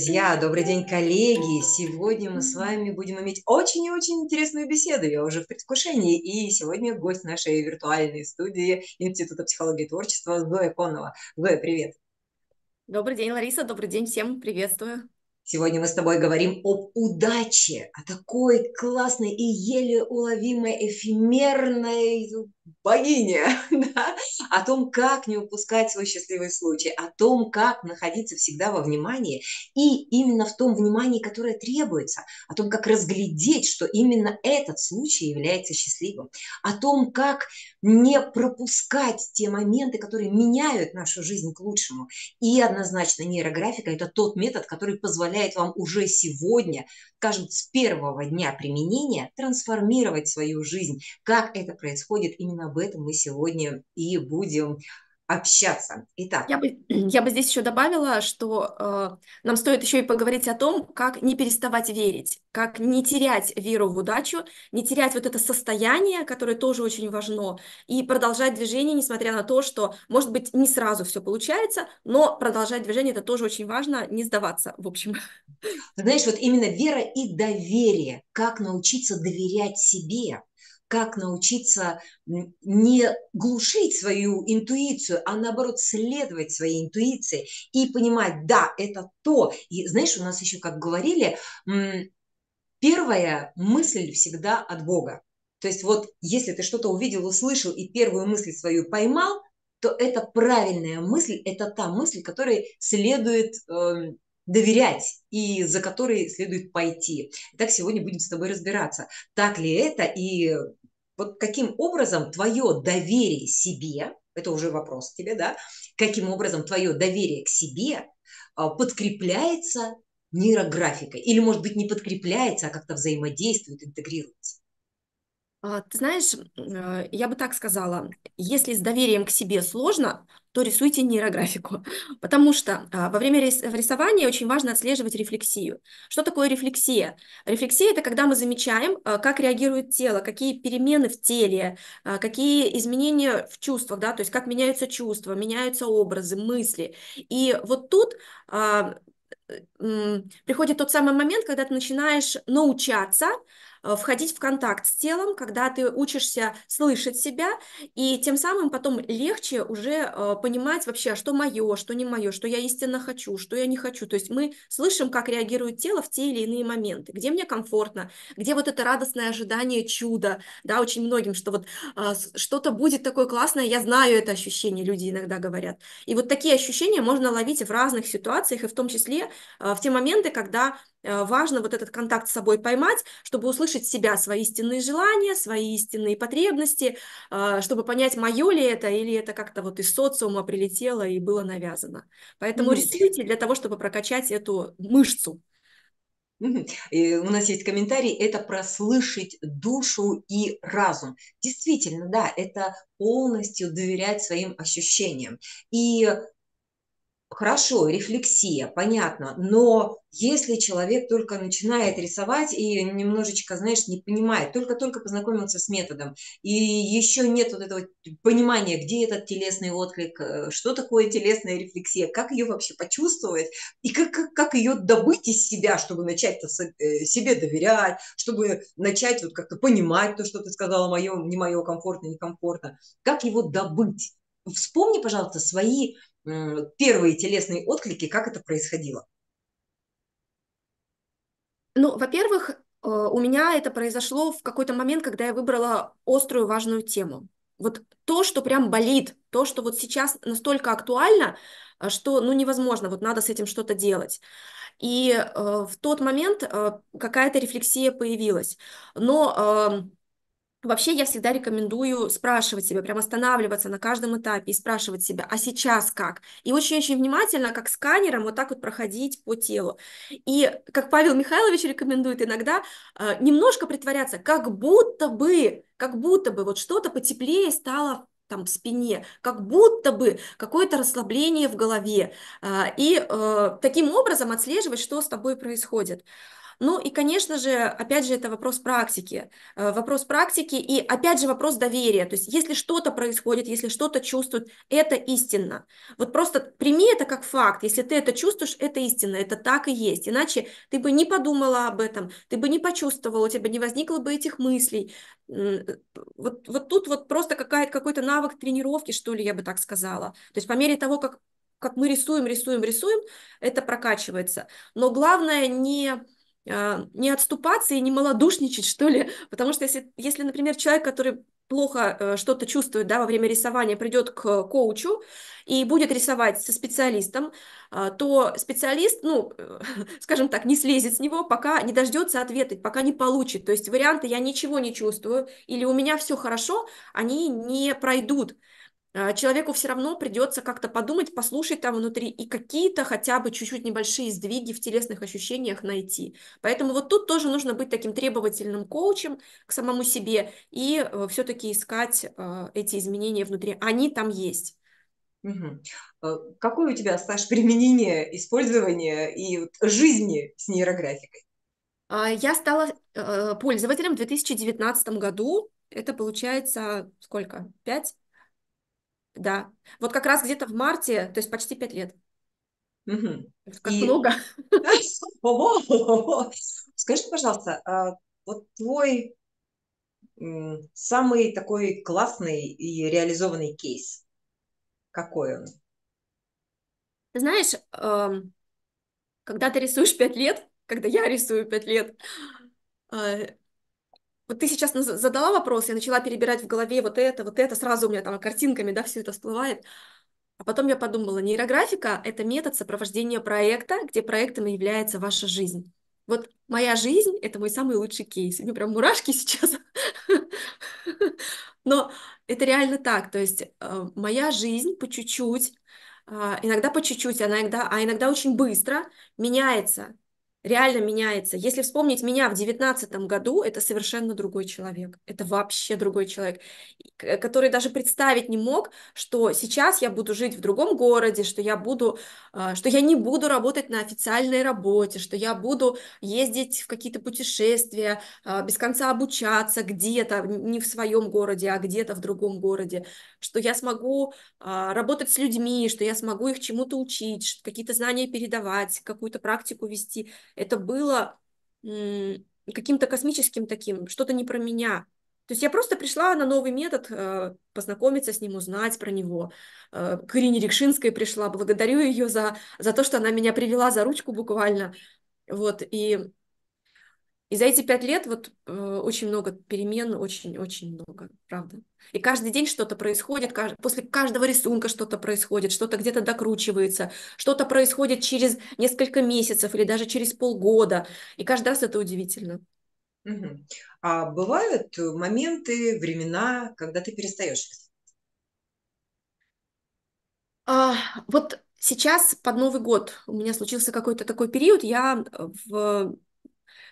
Друзья! Добрый день, коллеги! Сегодня мы с вами будем иметь очень и очень интересную беседу. Я уже в предвкушении. И сегодня гость нашей виртуальной студии Института психологии и творчества Зоя Конова. Зоя, привет! Добрый день, Лариса. Добрый день всем. Приветствую. Сегодня мы с тобой говорим об удаче, о такой классной и еле уловимой эфемерной богине, да? о том, как не упускать свой счастливый случай, о том, как находиться всегда во внимании и именно в том внимании, которое требуется, о том, как разглядеть, что именно этот случай является счастливым, о том, как не пропускать те моменты, которые меняют нашу жизнь к лучшему. И однозначно нейрографика – это тот метод, который позволяет вам уже сегодня, скажем, с первого дня применения трансформировать свою жизнь. Как это происходит именно именно об этом мы сегодня и будем общаться. Итак. Я бы, я бы здесь еще добавила, что э, нам стоит еще и поговорить о том, как не переставать верить, как не терять веру в удачу, не терять вот это состояние, которое тоже очень важно, и продолжать движение, несмотря на то, что, может быть, не сразу все получается, но продолжать движение это тоже очень важно, не сдаваться, в общем. знаешь, вот именно вера и доверие, как научиться доверять себе, как научиться не глушить свою интуицию, а наоборот следовать своей интуиции и понимать, да, это то. И знаешь, у нас еще, как говорили, первая мысль всегда от Бога. То есть вот если ты что-то увидел, услышал и первую мысль свою поймал, то это правильная мысль, это та мысль, которой следует э, доверять и за которой следует пойти. Итак, сегодня будем с тобой разбираться, так ли это и вот каким образом твое доверие себе, это уже вопрос тебе, да, каким образом твое доверие к себе а, подкрепляется нейрографикой, или, может быть, не подкрепляется, а как-то взаимодействует, интегрируется. А, ты знаешь, э, я бы так сказала, если с доверием к себе сложно, то рисуйте нейрографику, потому что а, во время рисования очень важно отслеживать рефлексию. Что такое рефлексия? Рефлексия – это когда мы замечаем, а, как реагирует тело, какие перемены в теле, какие изменения в чувствах, да, то есть как меняются чувства, меняются образы, мысли. И вот тут приходит тот самый момент, когда ты начинаешь научаться Э, входить в контакт с телом, когда ты учишься слышать себя, и тем самым потом легче уже э, понимать вообще, что мое, что не мое, что я истинно хочу, что я не хочу. То есть мы слышим, как реагирует тело в те или иные моменты, где мне комфортно, где вот это радостное ожидание чуда, да, очень многим, что вот а, что-то будет такое классное, я знаю это ощущение, люди иногда говорят. И вот такие ощущения можно ловить в разных ситуациях, и в том числе в те моменты, когда Э, важно вот этот контакт с собой поймать, чтобы услышать себя, свои истинные желания, свои истинные потребности, э, чтобы понять, мое ли это, или это как-то вот из социума прилетело и было навязано. Поэтому mm-hmm. рисуйте для того, чтобы прокачать эту мышцу. И у нас есть комментарий, это прослышать душу и разум. Действительно, да, это полностью доверять своим ощущениям. И Хорошо, рефлексия, понятно, но если человек только начинает рисовать и немножечко, знаешь, не понимает, только-только познакомился с методом, и еще нет вот этого понимания, где этот телесный отклик, э, что такое телесная рефлексия, как ее вообще почувствовать, и как, как, как ее добыть из себя, чтобы начать э, себе доверять, чтобы начать вот как-то понимать то, что ты сказала, мое, не мое, комфортно, некомфортно, как его добыть. Вспомни, пожалуйста, свои первые телесные отклики, как это происходило? Ну, во-первых, э, у меня это произошло в какой-то момент, когда я выбрала острую важную тему. Вот то, что прям болит, то, что вот сейчас настолько актуально, э, что ну невозможно, вот надо с этим что-то делать. И э, в тот момент э, какая-то рефлексия появилась. Но э, Вообще я всегда рекомендую спрашивать себя, прям останавливаться на каждом этапе и спрашивать себя, а сейчас как? И очень-очень внимательно, как сканером, вот так вот проходить по телу. И как Павел Михайлович рекомендует иногда, э, немножко притворяться, как будто бы, как будто бы вот что-то потеплее стало там в спине, как будто бы какое-то расслабление в голове. Э, и э, таким образом отслеживать, что с тобой происходит. Ну и, конечно же, опять же, это вопрос практики. Э, вопрос практики и, опять же, вопрос доверия. То есть, если что-то происходит, если что-то чувствует, это истинно. Вот просто прими это как факт. Если ты это чувствуешь, это истинно, это так и есть. Иначе ты бы не подумала об этом, ты бы не почувствовала, у тебя не возникло бы этих мыслей. Вот, вот тут вот просто какой-то навык тренировки, что ли, я бы так сказала. То есть по мере того, как как мы рисуем, рисуем, рисуем, это прокачивается. Но главное не не отступаться и не малодушничать, что ли, потому что если, если например, человек, который плохо э, что-то чувствует да, во время рисования, придет к коучу и будет рисовать со специалистом, э, то специалист, ну, э, скажем так, не слезет с него, пока не дождется ответа, пока не получит. То есть варианты «я ничего не чувствую» или «у меня все хорошо», они не пройдут. А, человеку все равно придется как-то подумать, послушать там внутри и какие-то хотя бы чуть-чуть небольшие сдвиги в телесных ощущениях найти. Поэтому вот тут тоже нужно быть таким требовательным коучем к самому себе и э, все-таки искать э, эти изменения внутри. Они там есть. Угу. Какое у тебя, Саш, применение, использования и жизни с нейрографикой? А, я стала э, пользователем в 2019 году. Это получается сколько? Пять? Да. Вот как раз где-то в марте, то есть почти пять лет. Угу. Как И... много. Скажи, пожалуйста, а вот твой самый такой классный и реализованный кейс, какой он? Ты знаешь, когда ты рисуешь пять лет, когда я рисую пять лет, э, вот ты сейчас задала вопрос, я начала перебирать в голове вот это, вот это, сразу у меня там картинками, да, все это всплывает. А потом я подумала, нейрографика — это метод сопровождения проекта, где проектом является ваша жизнь. Вот моя жизнь — это мой самый лучший кейс. У меня прям мурашки сейчас. Но это реально так. То есть э, моя жизнь по чуть-чуть, э, иногда по чуть-чуть, а иногда, а иногда очень быстро меняется реально меняется. Если вспомнить меня в девятнадцатом году, это совершенно другой человек. Это вообще другой человек, который даже представить не мог, что сейчас я буду жить в другом городе, что я буду, а, что я не буду работать на официальной работе, что я буду ездить в какие-то путешествия, а, без конца обучаться где-то, не в своем городе, а где-то в другом городе, что я смогу а, работать с людьми, что я смогу их чему-то учить, какие-то знания передавать, какую-то практику вести это было каким-то космическим таким, что-то не про меня. То есть я просто пришла на новый метод, э, познакомиться с ним, узнать про него. Э, к Ирине Рекшинской пришла, благодарю ее за, за то, что она меня привела за ручку буквально. Вот, и и за эти пять лет вот э, очень много перемен, очень-очень много, правда. И каждый день что-то происходит, кажд... после каждого рисунка что-то происходит, что-то где-то докручивается, что-то происходит через несколько месяцев или даже через полгода. И каждый раз это удивительно. Угу. А бывают моменты, времена, когда ты перестаешь а, вот сейчас под Новый год у меня случился какой-то такой период, я в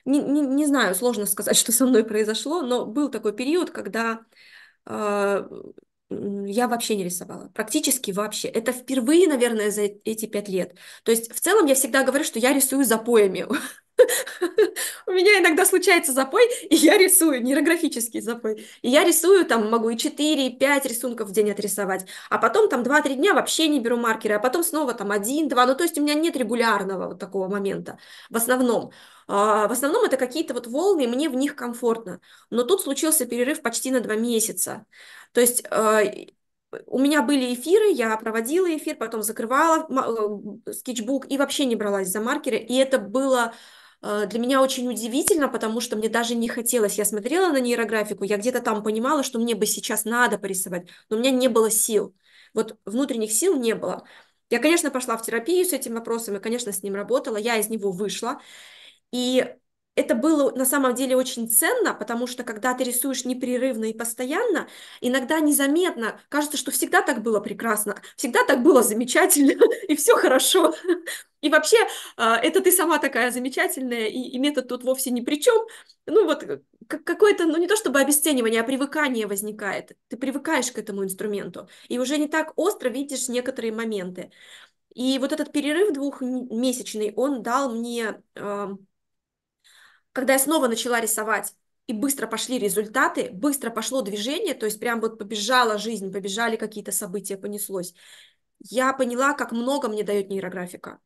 не, не, не знаю, сложно сказать, что со мной произошло, но был такой период, когда э, я вообще не рисовала, практически вообще. Это впервые, наверное, за эти пять лет. То есть в целом я всегда говорю, что я рисую запоями. У меня иногда случается запой, и я рисую, нейрографический запой. И я рисую, там, могу и 4, и 5 рисунков в день отрисовать. А потом там 2-3 дня вообще не беру маркеры, а потом снова там 1-2. Ну, то есть у меня нет регулярного вот такого момента в основном. А, в основном это какие-то вот волны, и мне в них комфортно. Но тут случился перерыв почти на два месяца. То есть а, у меня были эфиры, я проводила эфир, потом закрывала э, скетчбук и вообще не бралась за маркеры. И это было а, для меня очень удивительно, потому что мне даже не хотелось. Я смотрела на нейрографику, я где-то там понимала, что мне бы сейчас надо порисовать, но у меня не было сил. Вот внутренних сил не было. Я, конечно, пошла в терапию с этим вопросом, и, конечно, с ним работала. Я из него вышла. И это было на самом деле очень ценно, потому что когда ты рисуешь непрерывно и постоянно, иногда незаметно кажется, что всегда так было прекрасно, всегда так было замечательно, и все хорошо. И вообще, а, это ты сама такая замечательная, и, и метод тут вовсе ни при чем. Ну вот, какое-то, ну не то чтобы обесценивание, а привыкание возникает. Ты привыкаешь к этому инструменту, и уже не так остро видишь некоторые моменты. И вот этот перерыв двухмесячный, он дал мне когда я снова начала рисовать, и быстро пошли результаты, быстро пошло движение, то есть прям вот побежала жизнь, побежали какие-то события, понеслось. Я поняла, как много мне дает нейрографика.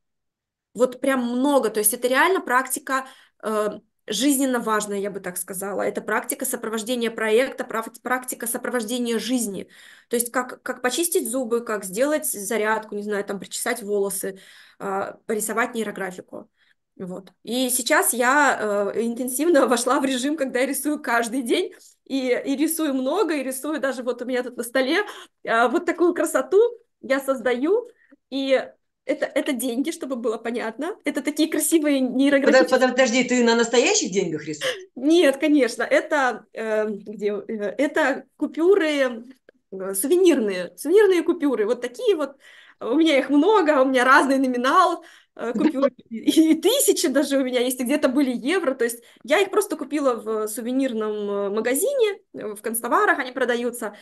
Вот прям много, то есть это реально практика э, жизненно важная, я бы так сказала. Это практика сопровождения проекта, практика сопровождения жизни. То есть как, как почистить зубы, как сделать зарядку, не знаю, там причесать волосы, э, порисовать нейрографику. Вот. И сейчас я э, интенсивно вошла в режим, когда я рисую каждый день, и, и рисую много, и рисую даже вот у меня тут на столе э, вот такую красоту я создаю, и это, это деньги, чтобы было понятно. Это такие красивые нейрографические... Подожди, ты на настоящих деньгах рисуешь? Нет, конечно, это, э, где, э, это купюры э, сувенирные, сувенирные купюры, вот такие вот, у меня их много, у меня разный номинал, Э, купила и тысячи даже у меня есть, и где-то были евро, то есть я их просто купила в сувенирном э, магазине, э, в констоварах они продаются,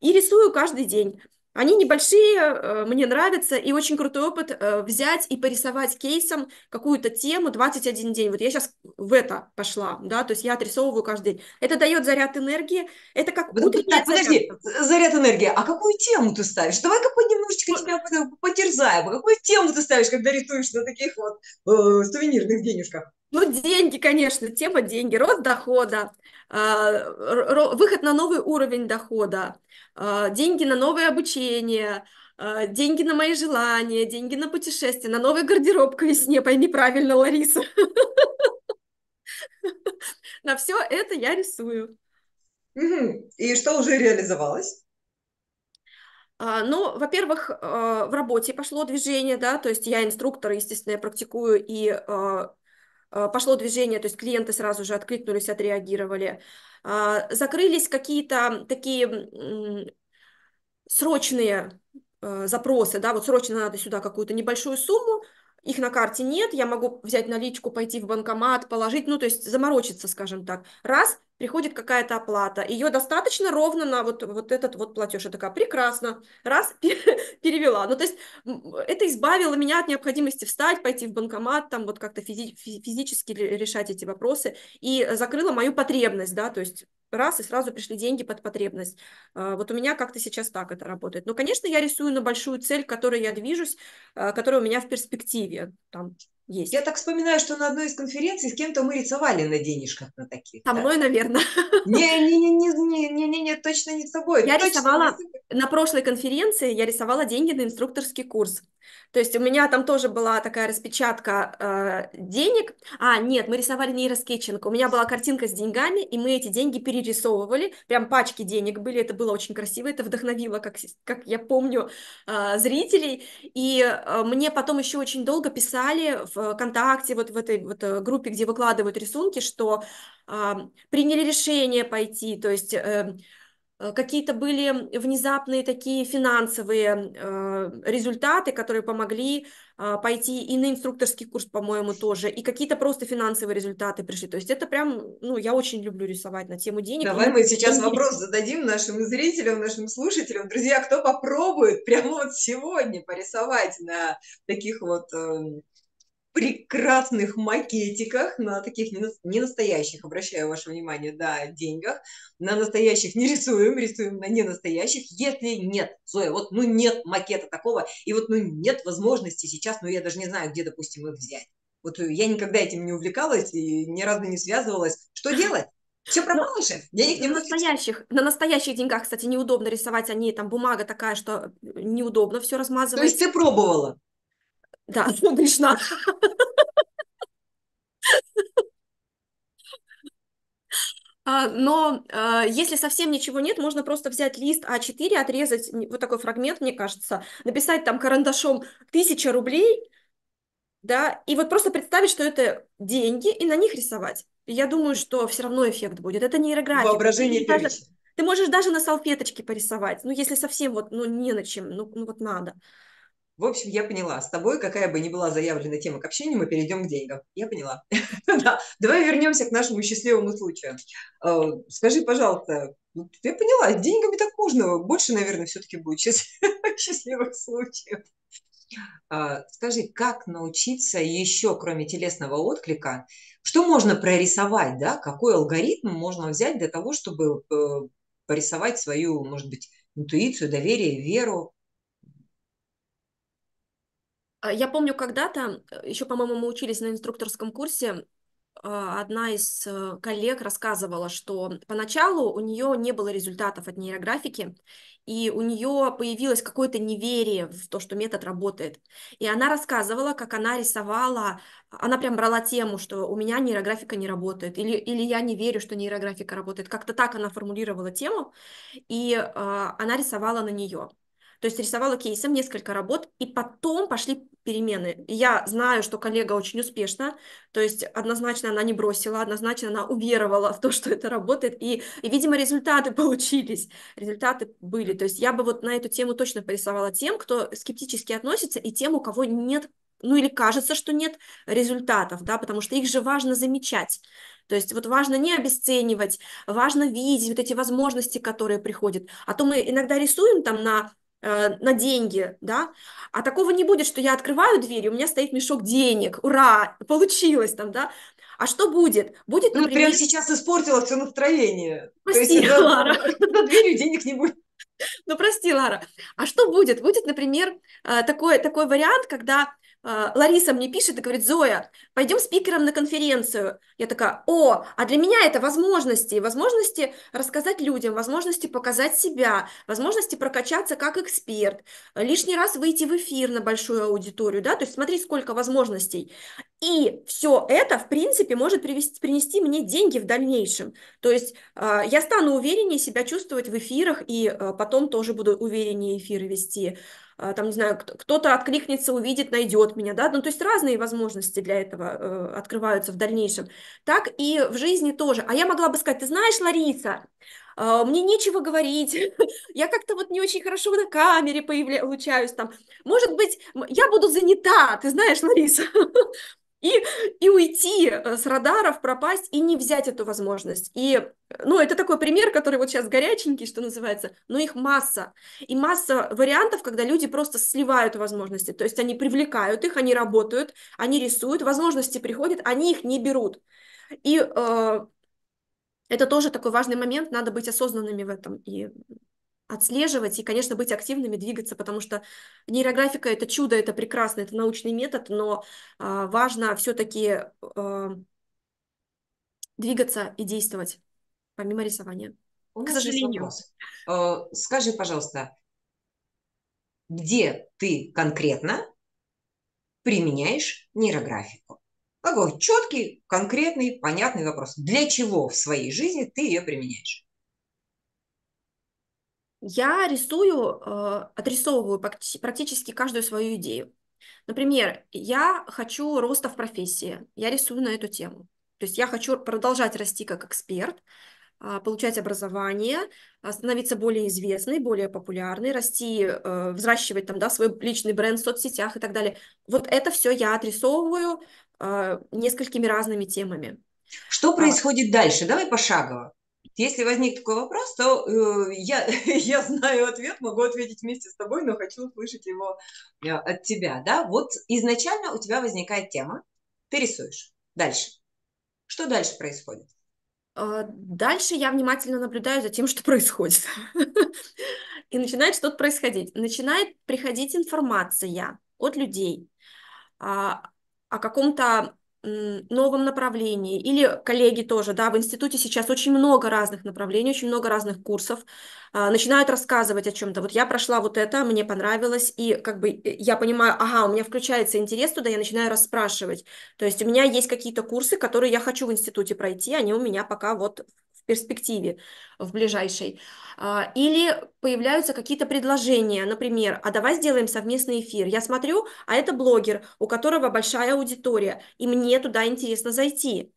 и рисую каждый день. Они небольшие, мне нравятся, и очень крутой опыт взять и порисовать кейсом какую-то тему 21 день. Вот я сейчас в это пошла, да, то есть я отрисовываю каждый день. Это дает заряд энергии, это как утренняя так, Подожди, заряд энергии, а какую тему ты ставишь? Давай-ка немножечко ну, тебя потерзаем. Какую тему ты ставишь, когда рисуешь на таких вот э, сувенирных денежках? Ну, деньги, конечно, тема деньги, рост дохода, э, выход на новый уровень дохода, э, деньги на новое обучение, деньги на мои желания, деньги на путешествия, на новый гардероб к весне, пойми правильно, Лариса. На все это я рисую. И что уже реализовалось? Ну, во-первых, в работе пошло движение, да, то есть я инструктор, естественно, я практикую и Э, пошло движение, то есть клиенты сразу же откликнулись, отреагировали. А, закрылись какие-то такие срочные запросы, да, вот срочно надо сюда какую-то небольшую сумму, их на карте нет, я могу взять наличку, пойти в банкомат, положить, ну, то есть заморочиться, скажем так. Раз, приходит какая-то оплата, ее достаточно ровно на вот, вот этот вот платеж. Я такая, прекрасно, раз, перевела. Ну, то есть это избавило меня от необходимости встать, пойти в банкомат, там вот как-то физи физически решать эти вопросы, и закрыло мою потребность, да, то есть раз, и сразу пришли деньги под потребность. А, вот у меня как-то сейчас так это работает. Но, конечно, я рисую на большую цель, к которой я движусь, а, которая у меня в перспективе. Там есть. Я так вспоминаю, что на одной из конференций с кем-то мы рисовали на денежках на таких. Со да? мной, наверное. Не-не-не, точно не с тобой. Я рисовала на прошлой конференции, я рисовала деньги на инструкторский курс. То есть у меня там тоже была такая распечатка э, денег. А, нет, мы рисовали нейроскетчинг. У меня была картинка с деньгами, и мы эти деньги перерисовывали. Прям пачки денег были, это было очень красиво, это вдохновило, как, как я помню, э, зрителей. И э, мне потом еще очень долго писали в ВКонтакте, вот в этой вот э, группе, где выкладывают рисунки, что э, приняли решение пойти, то есть... Э, какие-то были внезапные такие финансовые э, результаты, которые помогли э, пойти и на инструкторский курс, по-моему, тоже, и какие-то просто финансовые результаты пришли. То есть это прям, ну, я очень люблю рисовать на тему денег. Давай мы сейчас вопрос зададим нашим зрителям, нашим слушателям. Друзья, кто попробует прямо вот сегодня порисовать на таких вот эм, прекрасных макетиках, на таких не настоящих, обращаю ваше внимание, да, деньгах, на настоящих не рисуем, рисуем на не настоящих, если нет, Зоя, вот ну нет макета такого, и вот ну нет возможности сейчас, ну я даже не знаю, где, допустим, их взять. Вот я никогда этим не увлекалась и ни разу не связывалась. Что делать? Все ну, пропало же, денег не на настоящих, на настоящих деньгах, кстати, неудобно рисовать, они там бумага такая, что неудобно все размазывать. То есть ты пробовала? Да, грешна. А, но э, если совсем ничего нет, можно просто взять лист А4, отрезать вот такой фрагмент, мне кажется, написать там карандашом тысяча рублей, да, и вот просто представить, что это деньги, и на них рисовать. Я думаю, что все равно эффект будет. Это нейрография. Воображение ты, даже, ты можешь даже на салфеточке порисовать, ну, если совсем вот, ну, не на чем, ну, ну вот надо. В общем, я поняла. С тобой, какая бы ни была заявлена тема к общению, мы перейдем к деньгам. Я поняла. да. Давай вернемся к нашему счастливому случаю. Э, скажи, пожалуйста, я поняла, деньгами так можно. Больше, наверное, все-таки будет счастливых случаев. А, скажи, как научиться еще, кроме телесного отклика, что можно прорисовать, да? Какой алгоритм можно взять для того, чтобы э, порисовать свою, может быть, интуицию, доверие, веру? А, я помню когда-то, э, еще, по-моему, мы учились на инструкторском курсе, а, одна из э, коллег рассказывала, что поначалу у нее не было результатов от нейрографики, и у нее появилось какое-то неверие в то, что метод работает. И она рассказывала, как она рисовала, она прям брала тему, что у меня нейрографика не работает, или, или я не верю, что нейрографика работает. Как-то так она формулировала тему, и э, она рисовала на нее. То есть рисовала кейсом несколько работ, и потом пошли перемены. я знаю, что коллега очень успешно, то есть однозначно она не бросила, однозначно она уверовала в то, что это работает, и, и видимо, результаты получились, результаты были. То есть я бы вот на эту тему точно порисовала тем, кто скептически относится, и тем, у кого нет ну или кажется, что нет результатов, да, потому что их же важно замечать. То есть вот важно не обесценивать, важно видеть вот эти возможности, которые приходят. А то мы иногда рисуем там на на деньги, да, а такого не будет, что я открываю дверь, у меня стоит мешок денег, ура, получилось там, да, а что будет? Будет, ну, например... прямо сейчас испортила все настроение. Прости, То есть, Лара. За дверью денег не будет. Ну, прости, Лара. А что будет? Будет, например, э, такой, такой вариант, когда Лариса мне пишет и говорит, Зоя, пойдем спикером на конференцию. Я такая, о, а для меня это возможности, возможности рассказать людям, возможности показать себя, возможности прокачаться как эксперт, лишний раз выйти в эфир на большую аудиторию, да, то есть смотри, сколько возможностей. И все это, в принципе, может привести, принести мне деньги в дальнейшем. То есть э, я стану увереннее себя чувствовать в эфирах, и э, потом тоже буду увереннее эфиры вести. А, там, не знаю, кто-то откликнется, увидит, найдет меня, да, ну, то есть разные возможности для этого э, открываются в дальнейшем. Так и в жизни тоже. А я могла бы сказать, ты знаешь, Лариса, э, мне нечего говорить, я как-то вот не очень хорошо на камере появляюсь там, может быть, я буду занята, ты знаешь, Лариса, и, и уйти э, с радаров, пропасть и не взять эту возможность. И, ну, это такой пример, который вот сейчас горяченький, что называется, но их масса. И масса вариантов, когда люди просто сливают возможности, то есть они привлекают их, они работают, они рисуют, возможности приходят, они их не берут. И э, это тоже такой важный момент, надо быть осознанными в этом и отслеживать и, конечно, быть активными, двигаться, потому что нейрографика – это чудо, это прекрасно, это научный метод, но э, важно все-таки э, двигаться и действовать, помимо рисования. У К сожалению. Э, скажи, пожалуйста, где ты конкретно применяешь нейрографику? Какой четкий, конкретный, понятный вопрос. Для чего в своей жизни ты ее применяешь? Я рисую, э, отрисовываю практически каждую свою идею. Например, я хочу роста в профессии, я рисую на эту тему. То есть я хочу продолжать расти как эксперт, а, получать образование, становиться более известной, более популярной, расти, э, взращивать там, да, свой личный бренд в соцсетях и так далее. Вот это все я отрисовываю э, несколькими разными темами. Что а происходит а, дальше? Давай пошагово. Если возник такой вопрос, то э, я, я знаю ответ, могу ответить вместе с тобой, но хочу услышать его э, от тебя. Да? Вот изначально у тебя возникает тема, ты рисуешь. Дальше. Что дальше происходит? А, дальше я внимательно наблюдаю за тем, что происходит. И начинает что-то происходить. Начинает приходить информация от людей о каком-то новом направлении, или коллеги тоже, да, в институте сейчас очень много разных направлений, очень много разных курсов, а, начинают рассказывать о чем-то. Вот я прошла вот это, мне понравилось, и как бы э, я понимаю, ага, у меня включается интерес туда, я начинаю расспрашивать. То есть у меня есть какие-то курсы, которые я хочу в институте пройти, они у меня пока вот перспективе, в ближайшей. А, или появляются какие-то предложения, например, а давай сделаем совместный эфир. Я смотрю, а это блогер, у которого большая аудитория, и мне туда интересно зайти.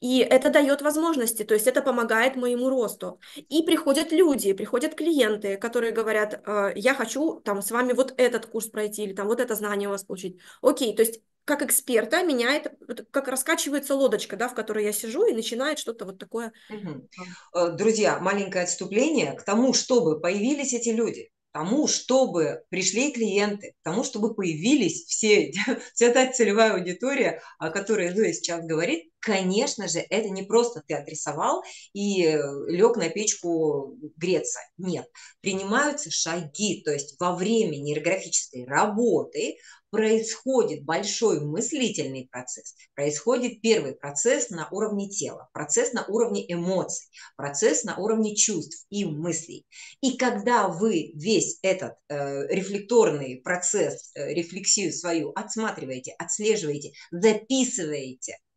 И это дает возможности, то есть это помогает моему росту. И приходят люди, приходят клиенты, которые говорят, «А, я хочу там с вами вот этот курс пройти или там вот это знание у вас получить. Окей, то есть как эксперта меняет, как раскачивается лодочка, да, в которой я сижу, и начинает что-то вот такое. Угу. Друзья, маленькое отступление к тому, чтобы появились эти люди. тому, чтобы пришли клиенты, к тому, чтобы появились все, вся та целевая аудитория, о которой Зоя сейчас говорит, конечно же, это не просто ты отрисовал и э, лег на печку греться. Нет, принимаются шаги, то есть во время нейрографической работы происходит большой мыслительный процесс, происходит первый процесс на уровне тела, процесс на уровне эмоций, процесс на уровне чувств и мыслей. И когда вы весь этот э, рефлекторный процесс, э, рефлексию свою отсматриваете, отслеживаете, записываете –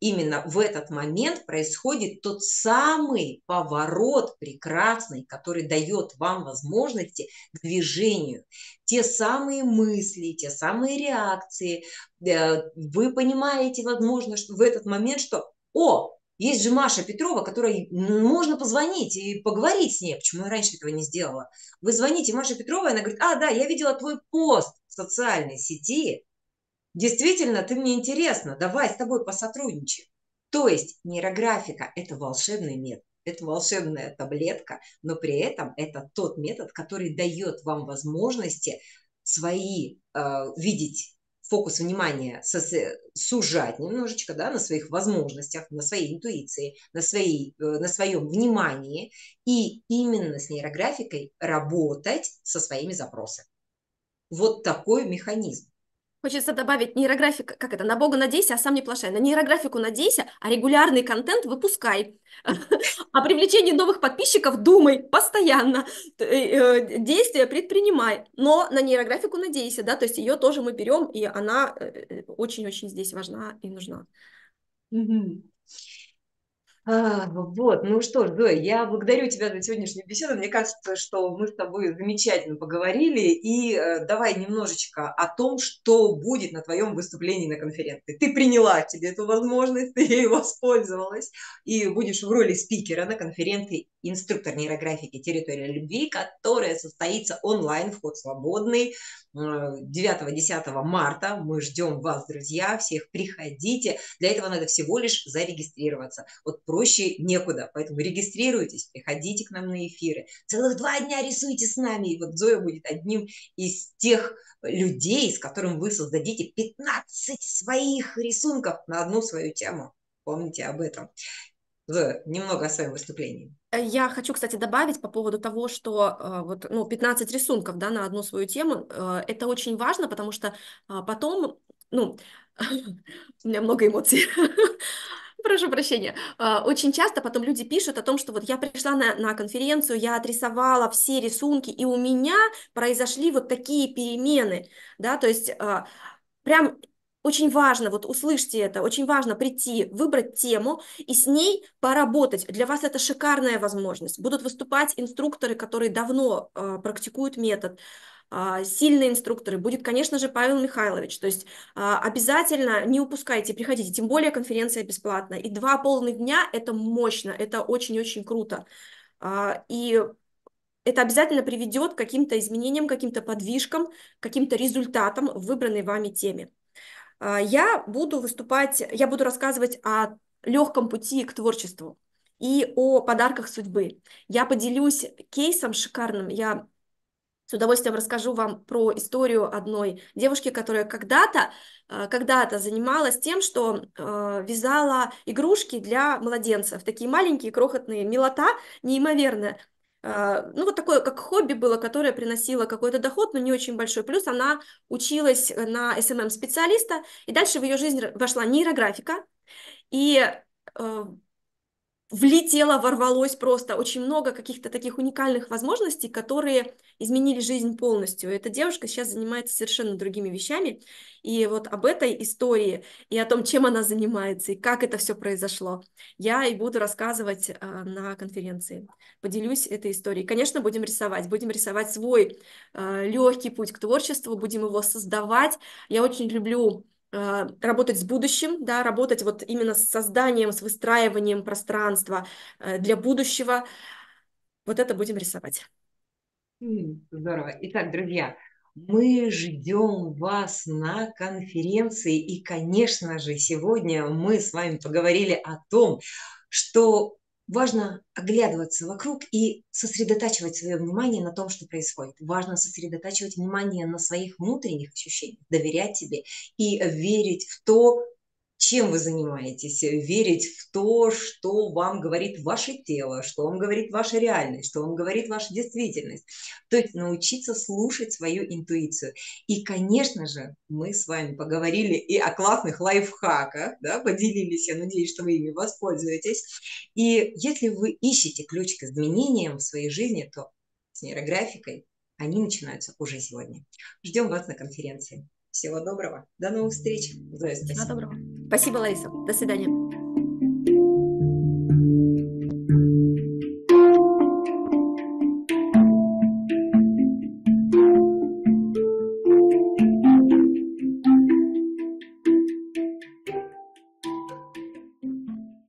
именно в этот момент происходит тот самый поворот прекрасный, который дает вам возможности к движению. Те самые мысли, те самые реакции. Э, вы понимаете, возможно, что в этот момент, что «О, есть же Маша Петрова, которой можно позвонить и поговорить с ней. Почему я раньше этого не сделала? Вы звоните Маше Петровой, она говорит, а, да, я видела твой пост в социальной сети, Действительно, ты мне интересна, давай с тобой посотрудничаем. То есть нейрографика – это волшебный метод, это волшебная таблетка, но при этом это тот метод, который дает вам возможности свои э, видеть фокус внимания сужать немножечко да, на своих возможностях, на своей интуиции, на, своей, э, на своем внимании и именно с нейрографикой работать со своими запросами. Вот такой механизм. Хочется добавить нейрографик, как это, на Бога надейся, а сам не плашай. На нейрографику надейся, а регулярный контент выпускай. О привлечении новых подписчиков думай постоянно, э, э, действия предпринимай, но на нейрографику надейся, да, то есть ее тоже мы берем, и она э, очень-очень здесь важна и нужна. А, вот, ну что ж, Зоя, я благодарю тебя за сегодняшнюю беседу. Мне кажется, что мы с тобой замечательно поговорили. И э, давай немножечко о том, что будет на твоем выступлении на конференции. Ты приняла тебе эту возможность, ты ей воспользовалась, и будешь в роли спикера на конференции инструктор нейрографики «Территория любви», которая состоится онлайн, вход свободный, 9-10 э, марта. Мы ждем вас, друзья, всех приходите. Для этого надо всего лишь зарегистрироваться. Вот проще некуда, поэтому регистрируйтесь, приходите к нам на эфиры. Целых два дня рисуйте с нами, и вот Зоя будет одним из тех людей, с которым вы создадите 15 своих рисунков на одну свою тему. Помните об этом. Зоя, немного о своем выступлении. Э, я хочу, кстати, добавить по поводу того, что э, вот, ну, 15 рисунков да, на одну свою тему. Э, это очень важно, потому что потом, ну, у меня много эмоций. Прошу прощения. Очень часто потом люди пишут о том, что вот я пришла на, на конференцию, я отрисовала все рисунки, и у меня произошли вот такие перемены, да, то есть прям очень важно, вот услышьте это, очень важно прийти, выбрать тему и с ней поработать. Для вас это шикарная возможность. Будут выступать инструкторы, которые давно э, практикуют метод, э, сильные инструкторы. Будет, конечно же, Павел Михайлович. То есть э, обязательно не упускайте, приходите, тем более конференция бесплатная. И два полных дня – это мощно, это очень-очень круто. Э, и это обязательно приведет к каким-то изменениям, каким-то подвижкам, каким-то результатам в выбранной вами теме. А, я буду выступать, я буду рассказывать о легком пути к творчеству и о подарках судьбы. Я поделюсь кейсом шикарным. Я с удовольствием расскажу вам про историю одной девушки, которая когда-то а, когда-то занималась тем, что э, вязала игрушки для младенцев, такие маленькие, крохотные, милота неимоверная. А, ну, вот такое, как хобби было, которое приносило какой-то доход, но не очень большой. Плюс она училась на SMM-специалиста, и дальше в ее жизнь вошла нейрографика, и э, влетело, ворвалось просто очень много каких-то таких уникальных возможностей, которые изменили жизнь полностью. Эта девушка сейчас занимается совершенно другими вещами, и вот об этой истории, и о том, чем она занимается, и как это все произошло, я и буду рассказывать э, на конференции. Поделюсь этой историей. Конечно, будем рисовать, будем рисовать свой э, легкий путь к творчеству, будем его создавать. Я очень люблю работать с будущим, да, работать вот именно с созданием, с выстраиванием пространства э, для будущего. Вот это будем рисовать. Здорово. Итак, друзья, мы ждем вас на конференции. И, конечно же, сегодня мы с вами поговорили о том, что Важно оглядываться вокруг и сосредотачивать свое внимание на том, что происходит. Важно сосредотачивать внимание на своих внутренних ощущениях, доверять себе и верить в то, чем вы занимаетесь, верить в то, что вам говорит ваше тело, что вам говорит ваша реальность, что вам говорит ваша действительность. То есть научиться слушать свою интуицию. И, конечно же, мы с вами поговорили и о классных лайфхаках, да, поделились, я надеюсь, что вы ими воспользуетесь. И если вы ищете ключ к изменениям в своей жизни, то с нейрографикой они начинаются уже сегодня. Ждем вас на конференции. Всего доброго. До новых встреч. Зоя, спасибо. Всего доброго. Спасибо, Лариса. До свидания.